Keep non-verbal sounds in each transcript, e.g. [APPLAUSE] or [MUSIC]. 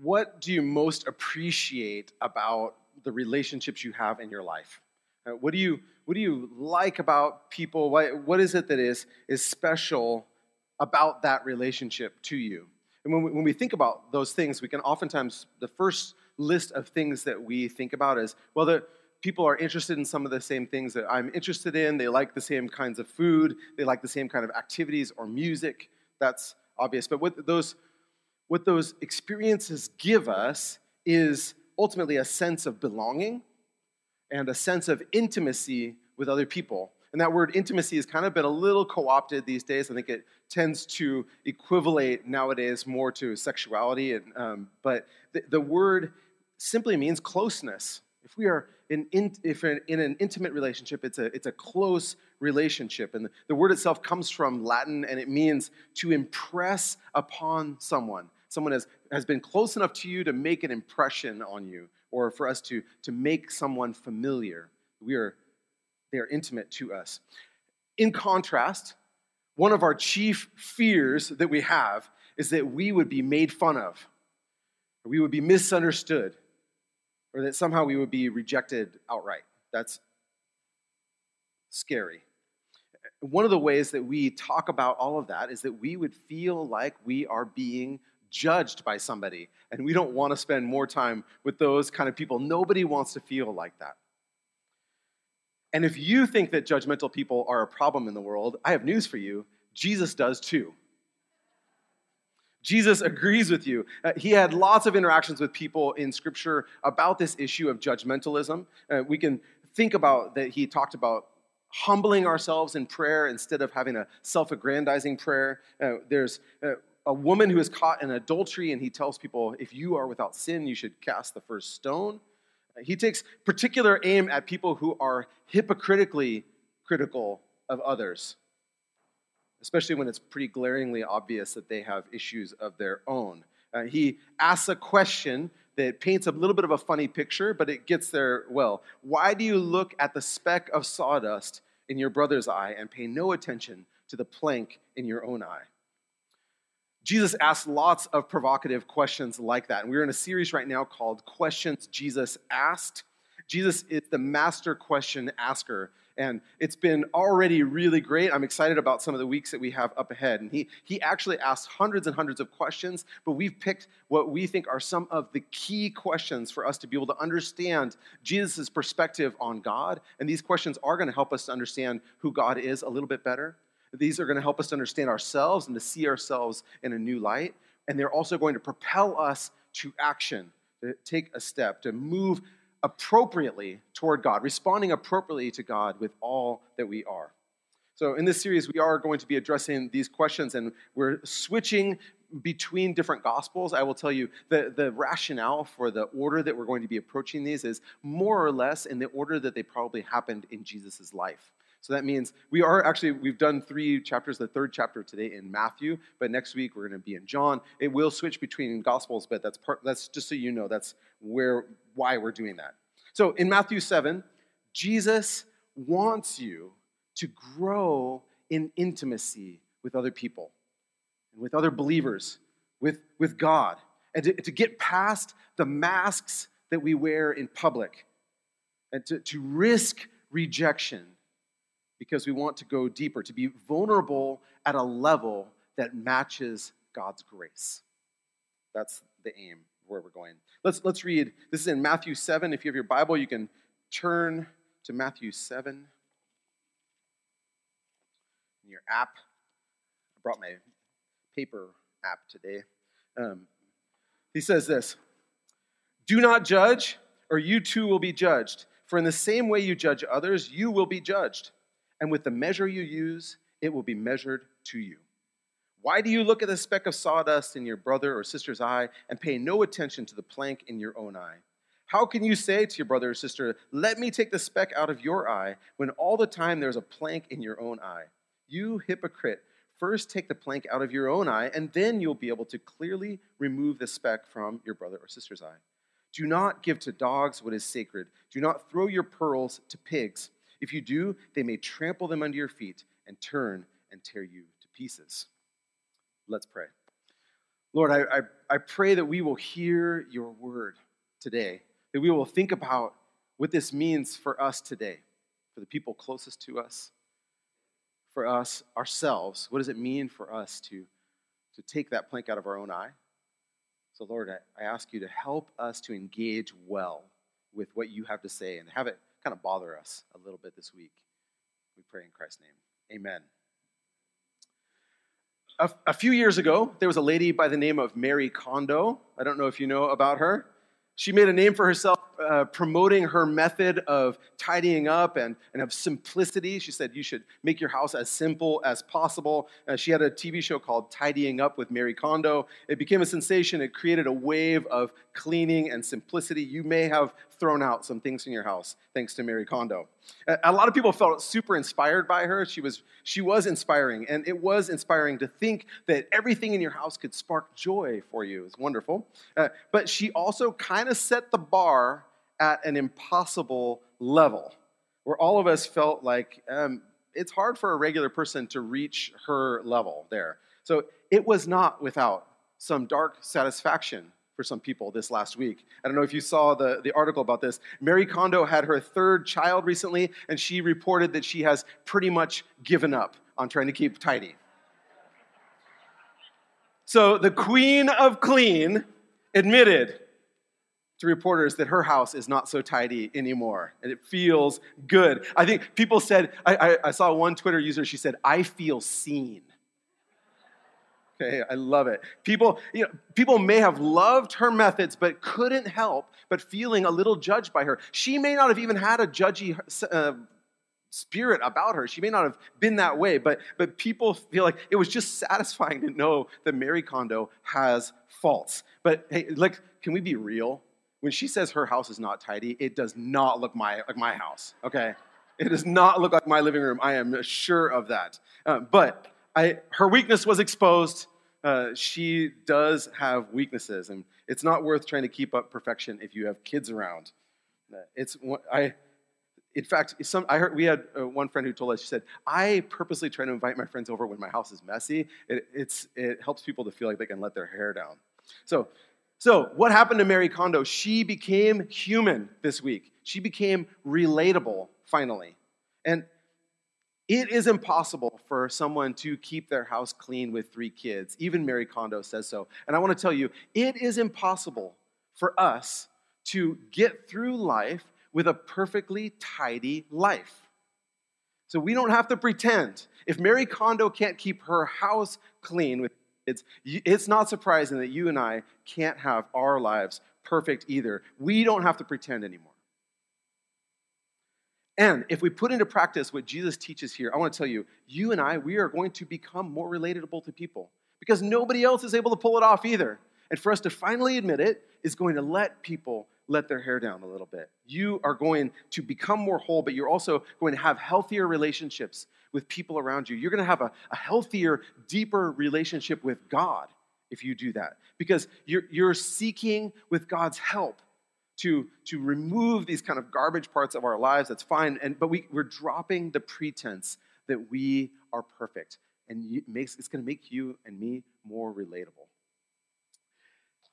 what do you most appreciate about the relationships you have in your life? Uh, what do you what do you like about people? What, what is it that is is special about that relationship to you? And when we, when we think about those things, we can oftentimes the first list of things that we think about is well, the people are interested in some of the same things that I'm interested in. They like the same kinds of food. They like the same kind of activities or music. That's obvious. But what those what those experiences give us is ultimately a sense of belonging and a sense of intimacy with other people. And that word intimacy has kind of been a little co opted these days. I think it tends to equivalate nowadays more to sexuality. And, um, but the, the, word simply means closeness. If we are in, in, if in an intimate relationship, it's a, it's a close relationship. And the, the word itself comes from Latin and it means to impress upon someone someone has, has been close enough to you to make an impression on you, or for us to, to make someone familiar. We are, they are intimate to us. In contrast, one of our chief fears that we have is that we would be made fun of, or we would be misunderstood, or that somehow we would be rejected outright. That's scary. One of the ways that we talk about all of that is that we would feel like we are being judged by somebody. And we don't want to spend more time with those kind of people. Nobody wants to feel like that. And if you think that judgmental people are a problem in the world, I have news for you. Jesus does too. Jesus agrees with you. Uh, he had lots of interactions with people in Scripture about this issue of judgmentalism. Uh, we can think about that he talked about humbling ourselves in prayer instead of having a self aggrandizing prayer. Uh, there's a woman who is caught in adultery, and he tells people, if you are without sin, you should cast the first stone. He takes particular aim at people who are hypocritically critical of others, especially when it's pretty glaringly obvious that they have issues of their own. Uh, he asks a question that paints a little bit of a funny picture, but it gets there well. Why do you look at the speck of sawdust in your brother's eye and pay no attention to the plank in your own eye? Jesus asks lots of provocative questions like that. And we're in a series right now called Questions Jesus Asked. Jesus is the master question asker. And it's been already really great. I'm excited about some of the weeks that we have up ahead. And he, he actually asks hundreds and hundreds of questions, but we've picked what we think are some of the key questions for us to be able to understand Jesus' perspective on God. And these questions are going to help us to understand who God is a little bit better. These are going to help us to understand ourselves and to see ourselves in a new light. And they're also going to propel us to action, to take a step, to move appropriately toward God, responding appropriately to God with all that we are. So, in this series, we are going to be addressing these questions, and we're switching between different gospels. I will tell you the, the rationale for the order that we're going to be approaching these is more or less in the order that they probably happened in Jesus' life. So that means we are actually, we've done three chapters, the third chapter today in Matthew, but next week we're going to be in John. It will switch between Gospels, but that's part, that's just so you know, that's where, why we're doing that. So in Matthew 7, Jesus wants you to grow in intimacy with other people and with other believers, with, with God, and to, to get past the masks that we wear in public and to, to risk rejection because we want to go deeper, to be vulnerable at a level that matches God's grace. That's the aim where we're going. Let's, let's read. This is in Matthew 7. If you have your Bible, you can turn to Matthew 7 in your app. I brought my paper app today. Um, he says this Do not judge, or you too will be judged. For in the same way you judge others, you will be judged and with the measure you use, it will be measured to you. Why do you look at the speck of sawdust in your brother or sister's eye and pay no attention to the plank in your own eye? How can you say to your brother or sister, Let me take the speck out of your eye, when all the time there's a plank in your own eye? You hypocrite, first take the plank out of your own eye, and then you'll be able to clearly remove the speck from your brother or sister's eye. Do not give to dogs what is sacred. Do not throw your pearls to pigs. If you do, they may trample them under your feet and turn and tear you to pieces. Let's pray. Lord, I, I, I pray that we will hear your word today, that we will think about what this means for us today, for the people closest to us, for us ourselves. What does it mean for us to, to take that plank out of our own eye? So, Lord, I, I ask you to help us to engage well with what you have to say and have it kind of bother us a little bit this week. We pray in Christ's name. Amen. A, a, few years ago, there was a lady by the name of Marie Kondo. I don't know if you know about her. She made a name for herself uh, promoting her method of tidying up and, and of simplicity. She said you should make your house as simple as possible. Uh, she had a TV show called Tidying Up with Marie Kondo. It became a sensation. It created a wave of cleaning and simplicity. You may have thrown out some things in your house thanks to Marie Kondo. A lot of people felt super inspired by her. She was, she was inspiring, and it was inspiring to think that everything in your house could spark joy for you. It's wonderful. Uh, but she also kind of set the bar at an impossible level where all of us felt like um, it's hard for a regular person to reach her level there. So it was not without some dark satisfaction for some people this last week. I don't know if you saw the, the article about this. Marie Kondo had her third child recently, and she reported that she has pretty much given up on trying to keep tidy. So the queen of clean admitted to reporters that her house is not so tidy anymore and it feels good. I think people said, I, I, I, saw one Twitter user, she said, I feel seen. Okay, I love it. People, you know, people may have loved her methods, but couldn't help but feeling a little judged by her. She may not have even had a judgy uh, spirit about her. She may not have been that way, but, but people feel like it was just satisfying to know that Marie Kondo has faults. But hey, like, can we be real? When she says her house is not tidy, it does not look my, like my house, okay? It does not look like my living room. I am sure of that. Uh, but I, her weakness was exposed. Uh, she does have weaknesses, and it's not worth trying to keep up perfection if you have kids around. Uh, it's I. In fact, some, I heard we had uh, one friend who told us. She said, "I purposely try to invite my friends over when my house is messy. It, it's it helps people to feel like they can let their hair down." So so, what happened to Marie Kondo? She became human this week. She became relatable finally. And it is impossible for someone to keep their house clean with three kids. Even Marie Kondo says so. And I want to tell you, it is impossible for us to get through life with a perfectly tidy life. So we don't have to pretend. If Marie Kondo can't keep her house clean with it's, it's not surprising that you and I can't have our lives perfect either. We don't have to pretend anymore. And if we put into practice what Jesus teaches here, I want to tell you, you and I, we are going to become more relatable to people because nobody else is able to pull it off either. And for us to finally admit it is going to let people let their hair down a little bit. You are going to become more whole, but you're also going to have healthier relationships with people around you. You're going to have a, a healthier, deeper relationship with God if you do that because you're, you're seeking with God's help to, to remove these kind of garbage parts of our lives. That's fine. And, but we, we're dropping the pretense that we are perfect. And it makes, it's going to make you and me more relatable.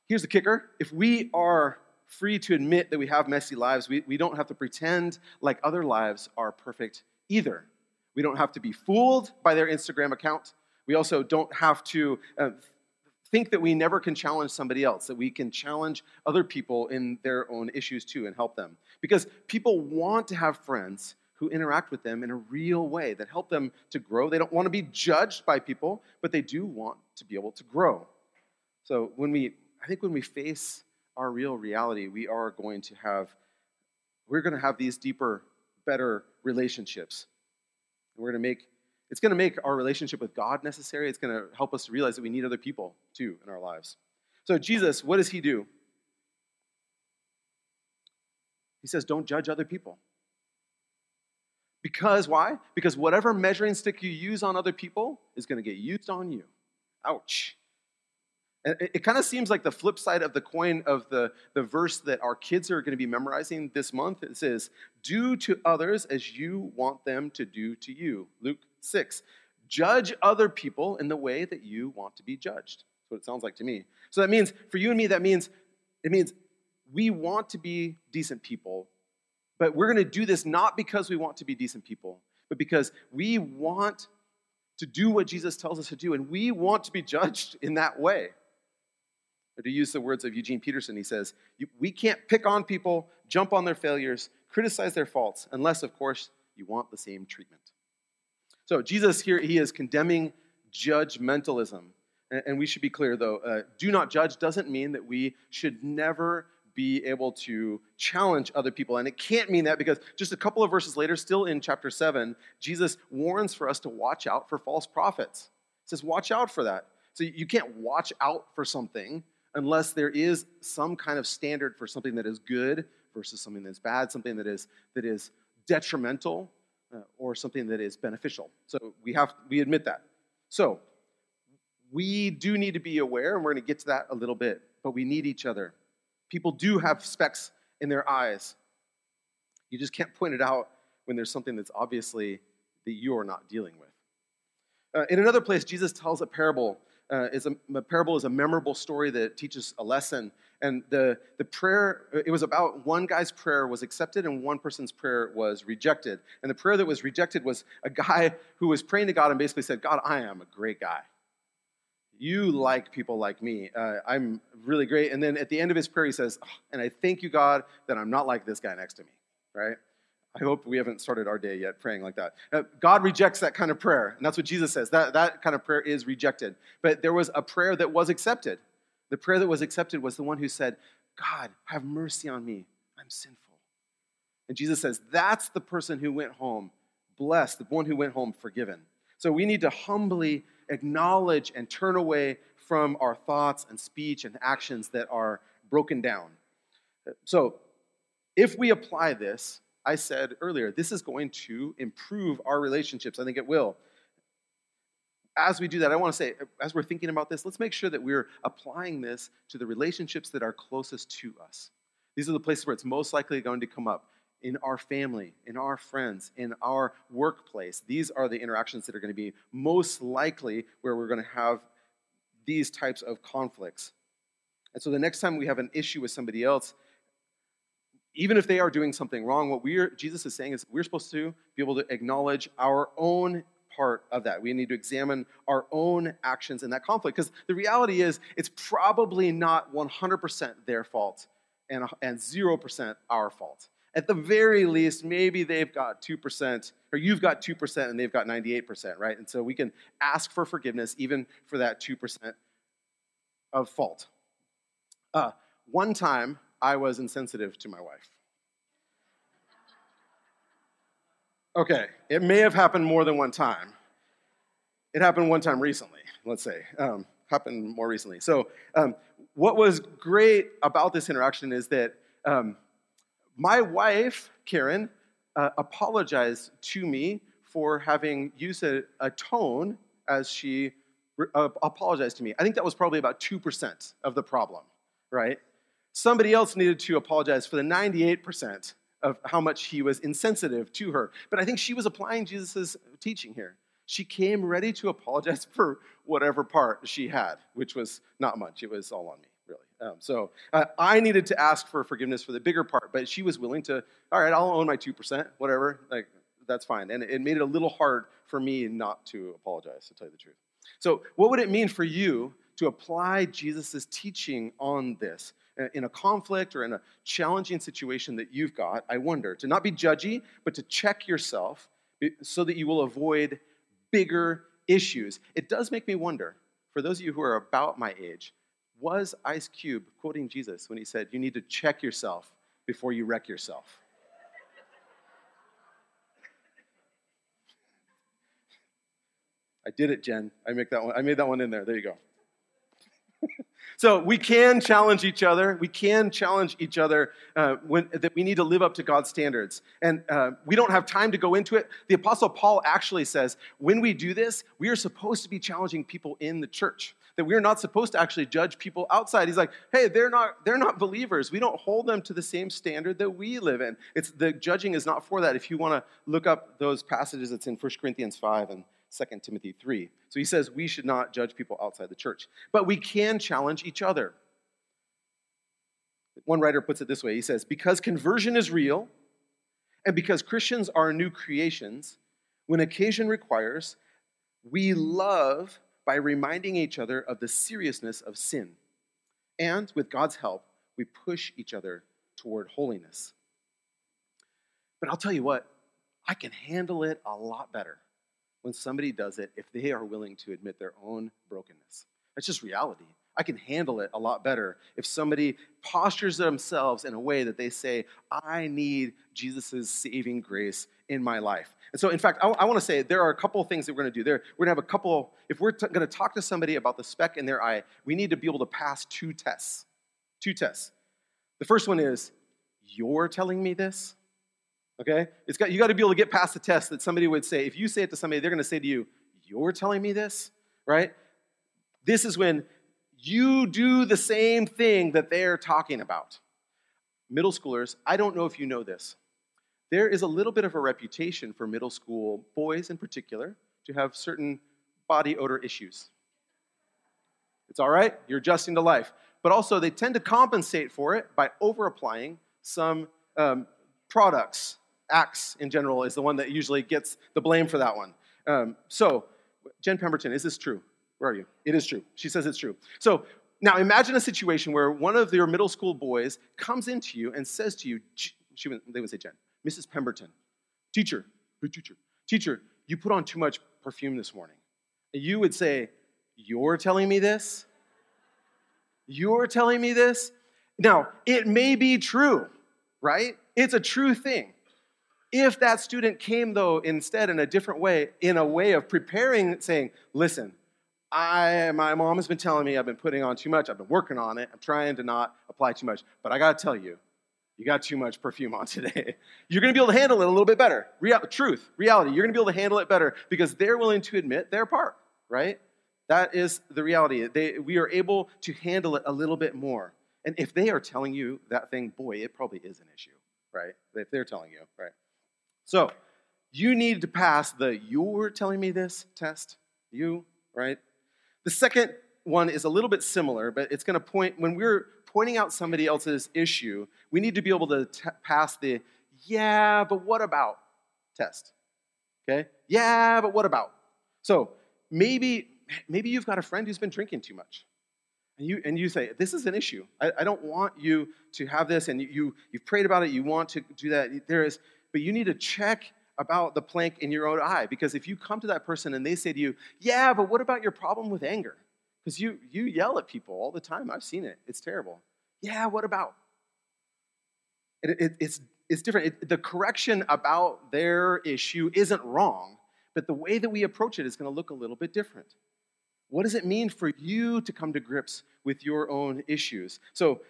Here's the kicker if we are free to admit that we have messy lives, we, we don't have to pretend like other lives are perfect either. We don't have to be fooled by their Instagram account. We also don't have to uh, think that we never can challenge somebody else, that we can challenge other people in their own issues too and help them. Because people want to have friends who interact with them in a real way that help them to grow. They don't want to be judged by people, but they do want to be able to grow. So when we, I think when we face our real reality, we are going to have, we're going to have these deeper, better relationships we're going to make it's going to make our relationship with God necessary. It's going to help us to realize that we need other people too in our lives. So, Jesus, what does he do? He says, Don't judge other people. Because why? Because whatever measuring stick you use on other people is going to get used on you. Ouch. It, it kind of seems like the flip side of the coin of the, the verse that our kids are going to be memorizing this month. It says, Do to others as you want them to do to you. Luke 6. Judge other people in the way that you want to be judged. That's what it sounds like to me. So that means, for you and me, that means, it means we want to be decent people, but we're going to do this not because we want to be decent people, but because we want to do what Jesus tells us to do, and we want to be judged in that way. To use the words of Eugene Peterson, he says, We can't pick on people, jump on their failures, criticize their faults, unless, of course, you want the same treatment. So, Jesus here, he is condemning judgmentalism. And we should be clear, though, uh, do not judge doesn't mean that we should never be able to challenge other people. And it can't mean that because just a couple of verses later, still in chapter 7, Jesus warns for us to watch out for false prophets. He says, watch out for that. So you can't watch out for something unless there is some kind of standard for something that is good versus something that's bad, something that is, that is detrimental uh, or something that is beneficial. So we have we admit that. So we do need to be aware, and we're going to get to that a little bit, but we need each other. People do have specks in their eyes. You just can't point it out when there's something that's obviously that you are not dealing with. Uh, in another place, Jesus tells a parable. Uh, is a, a, parable is a memorable story that teaches a lesson. And the, the prayer, it was about one guy's prayer was accepted and one person's prayer was rejected. And the prayer that was rejected was a guy who was praying to God and basically said, God, I am a great guy you like people like me. Uh, I'm really great. And then at the end of his prayer, he says, oh, And I thank you, God, that I'm not like this guy next to me, right? I hope we haven't started our day yet praying like that. God rejects that kind of prayer. And that's what Jesus says. That, that kind of prayer is rejected. But there was a prayer that was accepted. The prayer that was accepted was the one who said, God, have mercy on me. I'm sinful. And Jesus says, That's the person who went home blessed, the one who went home forgiven. So we need to humbly acknowledge and turn away from our thoughts and speech and actions that are broken down. So, if we apply this, I said earlier, this is going to improve our relationships. I think it will. As we do that, I want to say, as we're thinking about this, let's make sure that we're applying this to the relationships that are closest to us. These are the places where it's most likely going to come up in our family, in our friends, in our workplace. These are the interactions that are going to be most likely where we're going to have these types of conflicts. And so the next time we have an issue with somebody else, even if they are doing something wrong, what we're Jesus is saying is we're supposed to be able to acknowledge our own part of that. We need to examine our own actions in that conflict because the reality is it's probably not 100% their fault and, and 0% our fault at the very least, maybe they've got 2%, or you've got 2% and they've got 98%, right? And so we can ask for forgiveness even for that 2% of fault. Uh, one time, I was insensitive to my wife. Okay, it may have happened more than one time. It happened one time recently, let's say. Um, happened more recently. So, um, what was great about this interaction is that um, my wife, Karen, uh, apologized to me for having used a, a tone as she uh, apologized to me. I think that was probably about 2% of the problem, right? Somebody else needed to apologize for the 98% of how much he was insensitive to her. But I think she was applying Jesus' teaching here. She came ready to apologize [LAUGHS] for whatever part she had, which was not much. It was all on me. Really. Um, so uh, I needed to ask for forgiveness for the bigger part, but she was willing to, all right, I'll own my 2%, whatever. Like, that's fine. And it made it a little hard for me not to apologize, to tell you the truth. So, what would it mean for you to apply Jesus' teaching on this? Uh, in a conflict or in a challenging situation that you've got, I wonder, to not be judgy, but to check yourself so that you will avoid bigger issues. It does make me wonder, for those of you who are about my age, was Ice Cube quoting Jesus when he said, You need to check yourself before you wreck yourself? I did it, Jen. I make that one. I made that one in there. There you go. So we can challenge each other. We can challenge each other uh, when, that we need to live up to God's standards. And uh, we don't have time to go into it. The Apostle Paul actually says when we do this, we are supposed to be challenging people in the church that we're not supposed to actually judge people outside. He's like, hey, they're not, they're not believers. We don't hold them to the same standard that we live in. It's the judging is not for that. If you want to look up those passages, it's in 1 Corinthians 5 and 2 Timothy 3. So he says we should not judge people outside the church, but we can challenge each other. One writer puts it this way he says, Because conversion is real, and because Christians are new creations, when occasion requires, we love by reminding each other of the seriousness of sin. And with God's help, we push each other toward holiness. But I'll tell you what, I can handle it a lot better when somebody does it if they are willing to admit their own brokenness. That's just reality. I can handle it a lot better if somebody postures themselves in a way that they say, I need Jesus' saving grace in my life. And so, in fact, I, I want to say there are a couple things that we're going to do. There, we're going to have a couple, if we're t- going to talk to somebody about the speck in their eye, we need to be able to pass two tests. Two tests. The first one is, You're telling me this? Okay? It's got, you got to be able to get past the test that somebody would say, if you say it to somebody, they're going to say to you, You're telling me this? Right? This is when you do the same thing that they're talking about. Middle schoolers, I don't know if you know this. There is a little bit of a reputation for middle school boys in particular to have certain body odor issues. It's all right, you're adjusting to life. But also, they tend to compensate for it by over applying some um, products. Axe, in general, is the one that usually gets the blame for that one. Um, so, Jen Pemberton, is this true? Where are you? It is true. She says it's true. So now imagine a situation where one of your middle school boys comes into you and says to you, she they would say, Jen, Mrs. Pemberton, teacher, teacher, teacher, you put on too much perfume this morning. And you would say, You're telling me this? You're telling me this? Now, it may be true, right? It's a true thing. If that student came, though, instead in a different way, in a way of preparing, saying, Listen, I, my mom has been telling me I've been putting on too much. I've been working on it. I'm trying to not apply too much. But I got to tell you, you got too much perfume on [LAUGHS] today. You're going to be able to handle it a little bit better. Real, truth, reality. You're going to be able to handle it better because they're willing to admit their part, right? That is the reality. They, we are able to handle it a little bit more. And if they are telling you that thing, boy, it probably is an issue, right? If they're telling you, right? So you need to pass the you're telling me this test. You, right? The second one is a little bit similar, but it's going to point, when we're pointing out somebody else's issue, we need to be able to t- pass the yeah, but what about test. Okay? Yeah, but what about? So maybe, maybe you've got a friend who's been drinking too much. And you, and you say, This is an issue. I, I don't want you to have this, and you, you've prayed about it, you want to do that. There is, but you need to check about the plank in your own eye. Because if you come to that person and they say to you, Yeah, but what about your problem with anger? Because you, you yell at people all the time. I've seen it. It's terrible. Yeah, what about? It, it, it's, it's different. It, the correction about their issue isn't wrong, but the way that we approach it is going to look a little bit different. What does it mean for you to come to grips with your own issues? So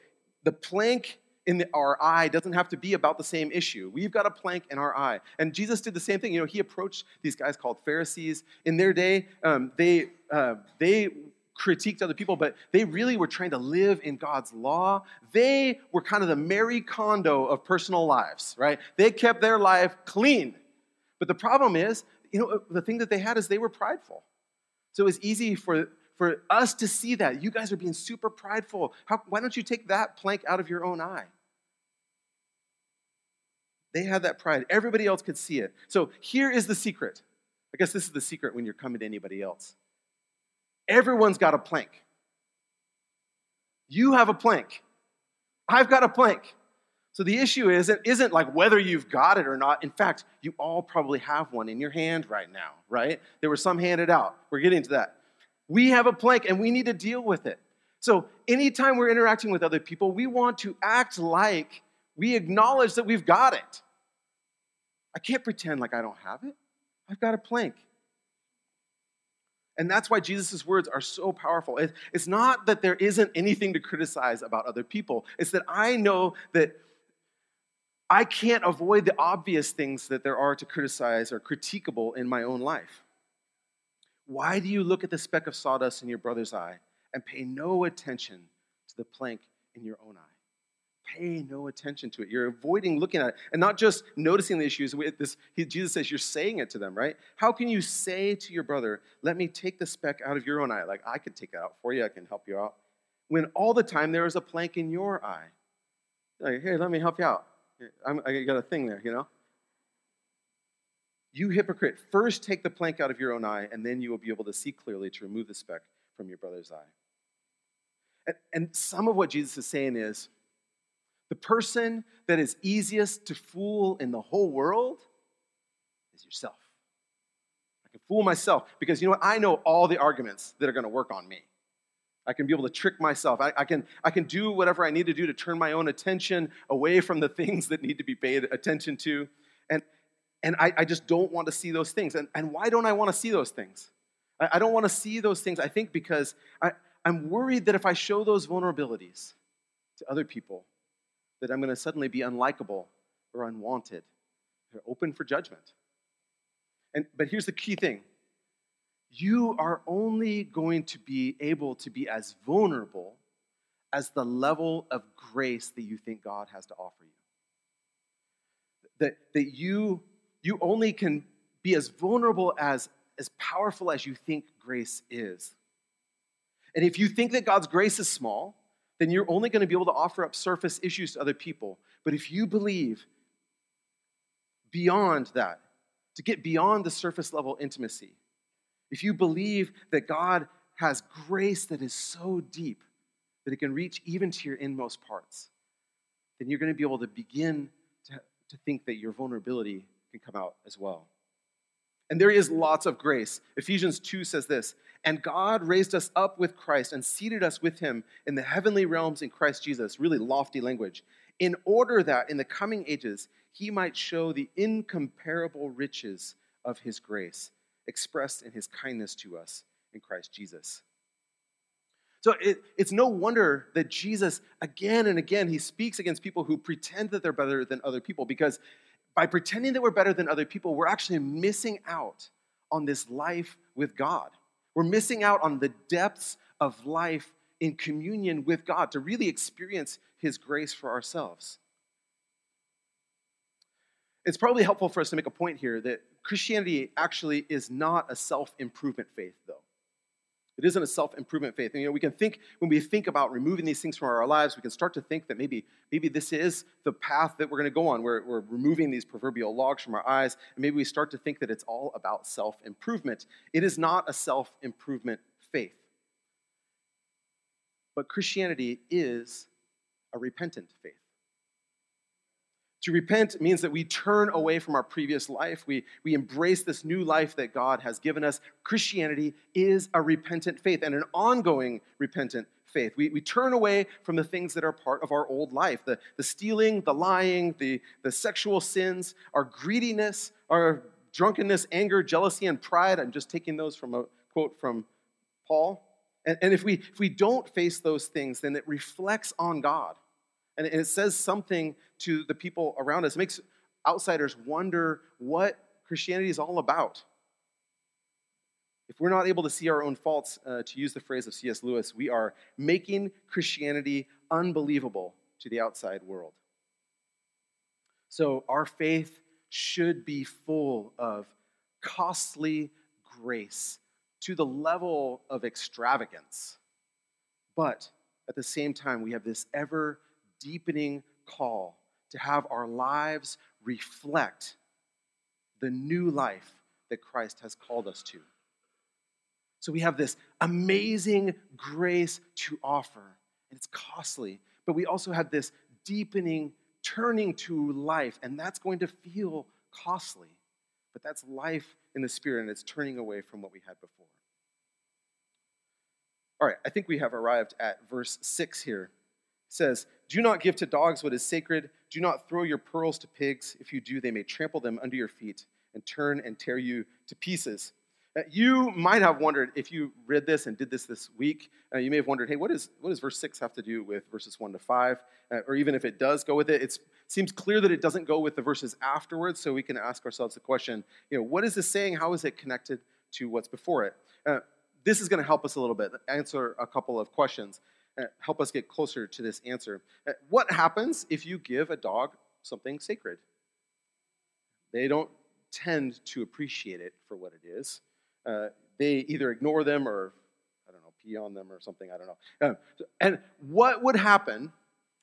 the plank in the, our eye doesn't have to be about the same issue. We've got a plank in our eye. And Jesus did the same thing. You know, he approached these guys called Pharisees. In their day, um, they, uh, they critiqued other people, but they really were trying to live in God's law. They were kind of the Marie Kondo of personal lives, right? They kept their life clean. But the problem is, you know, the thing that they had is they were prideful. So it was easy for for us to see that. You guys are being super prideful. How, why don't you take that plank out of your own eye? They had that pride. Everybody else could see it. So here is the secret. I guess this is the secret when you're coming to anybody else. Everyone's got a plank. You have a plank. I've got a plank. So the issue isn't, isn't like whether you've got it or not. In fact, you all probably have one in your hand right now, right? There were some handed out. We're getting to that. We have a plank and we need to deal with it. So anytime we're interacting with other people, we want to act like we acknowledge that we've got it. I can't pretend like I don't have it. I've got a plank. And that's why Jesus' words are so powerful. It's not that there isn't anything to criticize about other people, it's that I know that I can't avoid the obvious things that there are to criticize or critiquable in my own life. Why do you look at the speck of sawdust in your brother's eye and pay no attention to the plank in your own eye? Pay no attention to it. You're avoiding looking at it and not just noticing the issues. This, Jesus says you're saying it to them, right? How can you say to your brother, let me take the speck out of your own eye? Like, I could take it out for you, I can help you out. When all the time there is a plank in your eye. Like, hey, let me help you out. I'm, I got a thing there, you know? You hypocrite, first take the plank out of your own eye, and then you will be able to see clearly to remove the speck from your brother's eye. And, and some of what Jesus is saying is the person that is easiest to fool in the whole world is yourself. I can fool myself because you know what? I know all the arguments that are going to work on me. I can be able to trick myself. I, I, can, I can do whatever I need to do to turn my own attention away from the things that need to be paid attention to. And, and I, I just don't want to see those things. And, and why don't I want to see those things? I, I don't want to see those things, I think, because I, I'm worried that if I show those vulnerabilities to other people, that I'm going to suddenly be unlikable or unwanted or open for judgment. And, but here's the key thing you are only going to be able to be as vulnerable as the level of grace that you think God has to offer you. That, that you, you only can be as vulnerable as, as powerful as you think grace is. And if you think that God's grace is small, then you're only going to be able to offer up surface issues to other people. But if you believe beyond that, to get beyond the surface level intimacy, if you believe that God has grace that is so deep that it can reach even to your inmost parts, then you're going to be able to begin to, to think that your vulnerability can come out as well. And there is lots of grace. Ephesians 2 says this And God raised us up with Christ and seated us with him in the heavenly realms in Christ Jesus. Really lofty language. In order that in the coming ages he might show the incomparable riches of his grace expressed in his kindness to us in Christ Jesus. So it, it's no wonder that Jesus, again and again, he speaks against people who pretend that they're better than other people because by pretending that we're better than other people, we're actually missing out on this life with God. We're missing out on the depths of life in communion with God to really experience His grace for ourselves. It's probably helpful for us to make a point here that Christianity actually is not a self improvement faith, though. It isn't a self-improvement faith. And, you know, we can think when we think about removing these things from our lives, we can start to think that maybe, maybe this is the path that we're going to go on. We're, we're removing these proverbial logs from our eyes, and maybe we start to think that it's all about self-improvement. It is not a self-improvement faith. But Christianity is a repentant faith. To repent means that we turn away from our previous life. We, we embrace this new life that God has given us. Christianity is a repentant faith and an ongoing repentant faith. We, we turn away from the things that are part of our old life the, the stealing, the lying, the, the sexual sins, our greediness, our drunkenness, anger, jealousy, and pride. I'm just taking those from a quote from Paul. And, and if, we, if we don't face those things, then it reflects on God. And it says something to the people around us. It makes outsiders wonder what Christianity is all about. If we're not able to see our own faults, uh, to use the phrase of C.S. Lewis, we are making Christianity unbelievable to the outside world. So our faith should be full of costly grace to the level of extravagance. But at the same time, we have this ever deepening call to have our lives reflect the new life that Christ has called us to. So we have this amazing grace to offer, and it's costly, but we also have this deepening, turning to life, and that's going to feel costly. But that's life in the Spirit, and it's turning away from what we had before. All right, I think we have arrived at verse 6 here says, Do not give to dogs what is sacred. Do not throw your pearls to pigs. If you do, they may trample them under your feet and turn and tear you to pieces. Uh, you might have wondered if you read this and did this this week, uh, you may have wondered, hey, what, is, what does verse 6 have to do with verses 1 to 5? Uh, or even if it does go with it, it seems clear that it doesn't go with the verses afterwards, so we can ask ourselves the question, you know, what is this saying? How is it connected to what's before it? Uh, this is going to help us a little bit, answer a couple of questions. Uh, help us get closer to this answer. Uh, what happens if you give a dog something sacred? They don't tend to appreciate it for what it is. Uh, they either ignore them or, I don't know, pee on them or something, I don't know. Um, and what would happen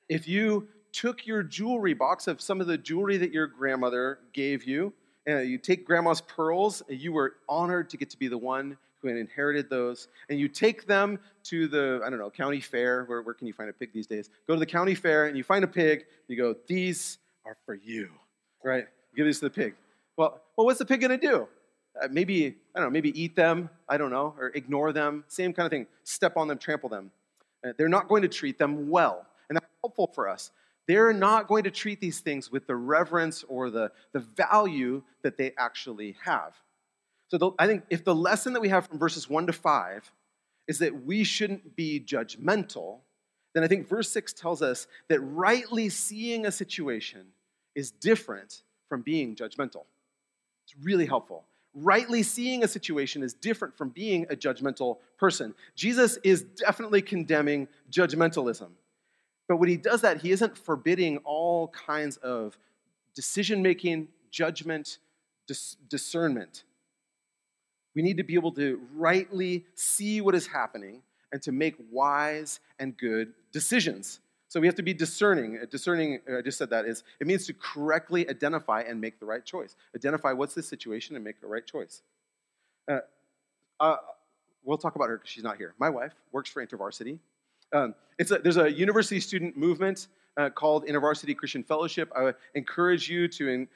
if you took your jewelry box of some of the jewelry that your grandmother gave you, and you take grandma's pearls, and you were honored to get to be the one who had inherited those, and you take them to the, I don't know, county fair. Where, where can you find a pig these days? Go to the county fair, and you find a pig, you go, These are for you, right? Give these to the pig. Well, well what's the pig going to do? Uh, maybe, I don't know, maybe eat them, I don't know, or ignore them. Same kind of thing. Step on them, trample them. Uh, they're not going to treat them well. And that's helpful for us. They're not going to treat these things with the reverence or the, the value that they actually have. So the, I think if the lesson that we have from verses 1 to 5 is that we shouldn't be judgmental, then I think verse 6 tells us that rightly seeing a situation is different from being judgmental. It's really helpful. Rightly seeing a situation is different from being a judgmental person. Jesus is definitely condemning judgmentalism. But when he does that, he isn't forbidding all kinds of decision making, judgment, dis- discernment. We need to be able to rightly see what is happening and to make wise and good decisions. So we have to be discerning. Discerning, uh, I just said that, is it means to correctly identify and make the right choice. Identify what's the situation and make the right choice. Uh, uh, we'll talk about her because she's not here. My wife works for InterVarsity. Um, it's a, there's a university student movement uh, called InterVarsity Christian Fellowship. I encourage you to in,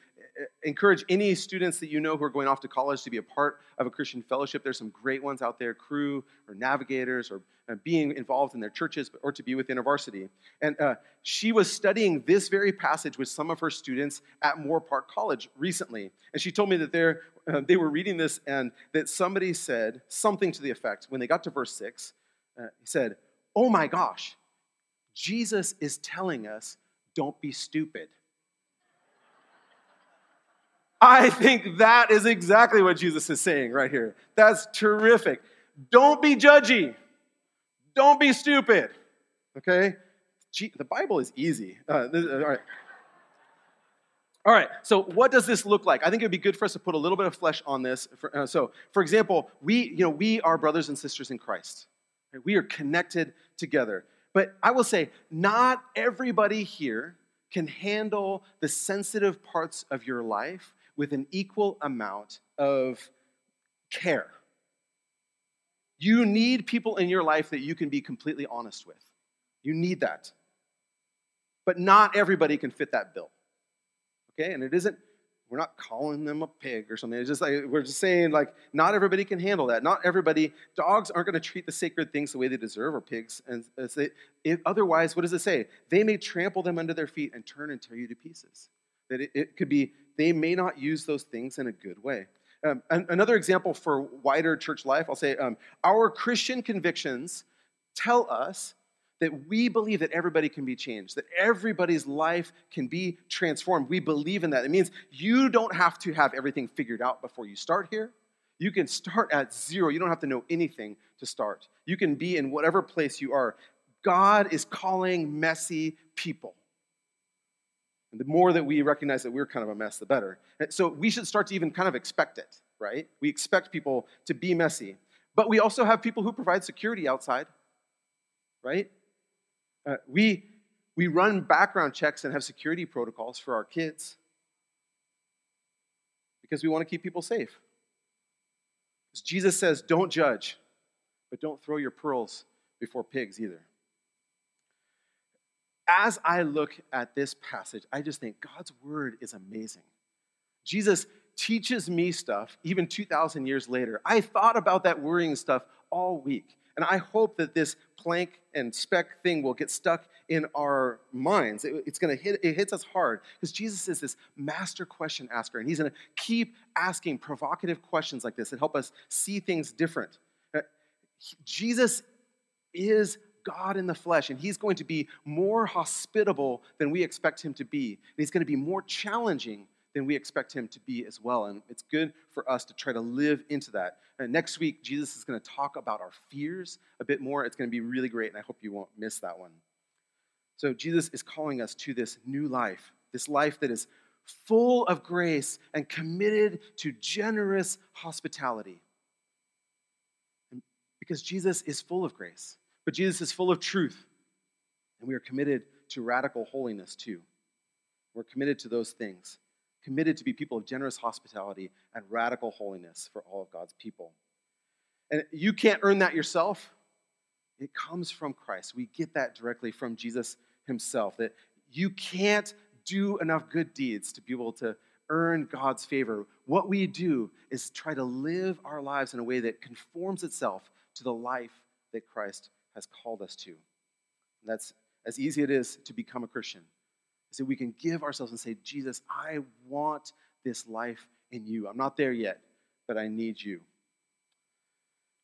encourage any students that you know who are going off to college to be a part of a Christian fellowship. There's some great ones out there, Cru or navigators or uh, being involved in their churches or to be with InterVarsity. And uh, she was studying this very passage with some of her students at Moorpark College recently. And she told me that uh, they were reading this and that somebody said something to the effect, when they got to verse 6, uh, he said, Oh my gosh, Jesus is telling us, don't be stupid. I think that is exactly what Jesus is saying right here. That's terrific. Don't be judgy. Don't be stupid. Okay? the Bible is easy. Uh, this, all right. All right, so what does this look like? I think it would be good for us to put a little bit of flesh on this. For, uh, so, for example, we, you know, we are brothers and sisters in Christ. Right? We are connected together. But I will say, not everybody here can handle the sensitive parts of your life with an equal amount of care. You need people in your life that you can be completely honest with. You need that. But not everybody can fit that bill. Okay? And it isn't, we're not calling them a pig or something. It's just like, we're just saying, like, not everybody can handle that. Not everybody, dogs aren't going to treat the sacred things the way they deserve, or pigs. And they, it, otherwise, what does it say? They may trample them under their feet and turn and tear you to pieces. That it, it could be, they may not use those things in a good way. Um, another example for wider church life, I'll say um, our Christian convictions tell us that we believe that everybody can be changed, that everybody's life can be transformed. We believe in that. It means you don't have to have everything figured out before you start here. You can start at zero. You don't have to know anything to start. You can be in whatever place you are. God is calling messy people. And the more that we recognize that we're kind of a mess, the better. So we should start to even kind of expect it, right? We expect people to be messy. But we also have people who provide security outside, right? Uh, we, we run background checks and have security protocols for our kids because we want to keep people safe. As Jesus says, don't judge, but don't throw your pearls before pigs either as I look at this passage, I just think God's word is amazing. Jesus teaches me stuff even 2,000 years later. I thought about that worrying stuff all week. And I hope that this plank and speck thing will get stuck in our minds. It, it's going to hit, it hits us hard because Jesus is this master question asker, and he's going to keep asking provocative questions like this that help us see things different. Uh, Jesus is God in the flesh, and he's going to be more hospitable than we expect him to be. And he's going to be more challenging than we expect him to be as well. And it's good for us to try to live into that. And next week, Jesus is going to talk about our fears a bit more. It's going to be really great, and I hope you won't miss that one. So, Jesus is calling us to this new life, this life that is full of grace and committed to generous hospitality. Because Jesus is full of grace, but Jesus is full of truth, and we are committed to radical holiness too. We're committed to those things, committed to be people of generous hospitality and radical holiness for all of God's people. And you can't earn that yourself. It comes from Christ. We get that directly from Jesus himself that you can't do enough good deeds to be able to earn God's favor. What we do is try to live our lives in a way that conforms itself to the life that Christ has called us to. And that's as easy it is to become a Christian. Is that we can give ourselves and say, Jesus, I want this life in you. I'm not there yet, but I need you.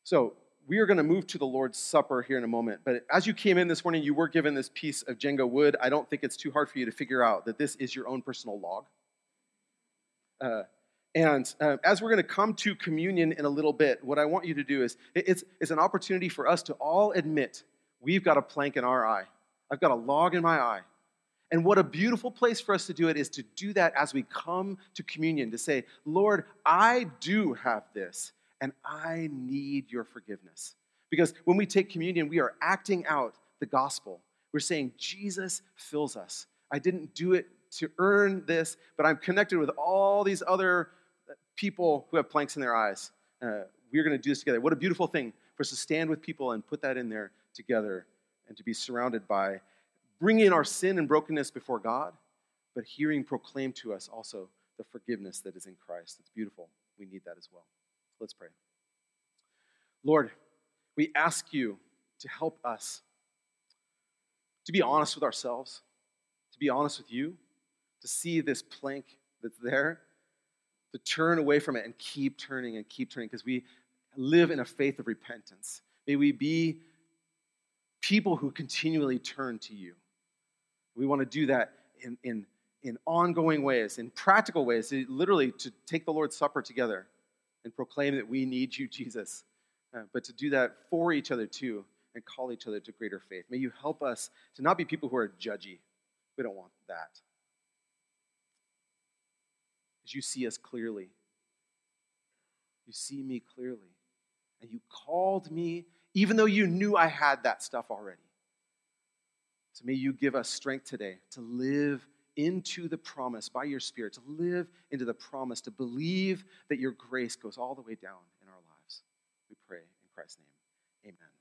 So, we are going to move to the Lord's Supper here in a moment. But as you came in this morning, you were given this piece of Jenga wood. I don't think it's too hard for you to figure out that this is your own personal log. Uh, and uh, as we're going to come to communion in a little bit, what I want you to do is it's, it's an opportunity for us to all admit we've got a plank in our eye. I've got a log in my eye. And what a beautiful place for us to do it is to do that as we come to communion, to say, Lord, I do have this and I need your forgiveness. Because when we take communion, we are acting out the gospel. We're saying, Jesus fills us. I didn't do it to earn this, but I'm connected with all these other people who have planks in their eyes. Uh, we're going to do this together. What a beautiful thing for us to stand with people and put that in there together and to be surrounded by bringing our sin and brokenness before God, but hearing proclaimed to us also the forgiveness that is in Christ. It's beautiful. We need that as well. Let's pray. Lord, we ask you to help us to be honest with ourselves, to be honest with you, to see this plank that's there, to turn away from it and keep turning and keep turning because we live in a faith of repentance. May we be people who continually turn to you. We want to do that in, in, in ongoing ways, in practical ways, literally to take the Lord's Supper together and proclaim that we need you, Jesus, uh, but to do that for each other too and call each other to greater faith. May you help us to not be people who are judgy. We don't want that. As you see us clearly, you see me clearly, and you called me even though you knew I had that stuff already. So may you give us strength today to live into the promise by your Spirit, to live into the promise, to believe that your grace goes all the way down in our lives. We pray in Christ's name. Amen.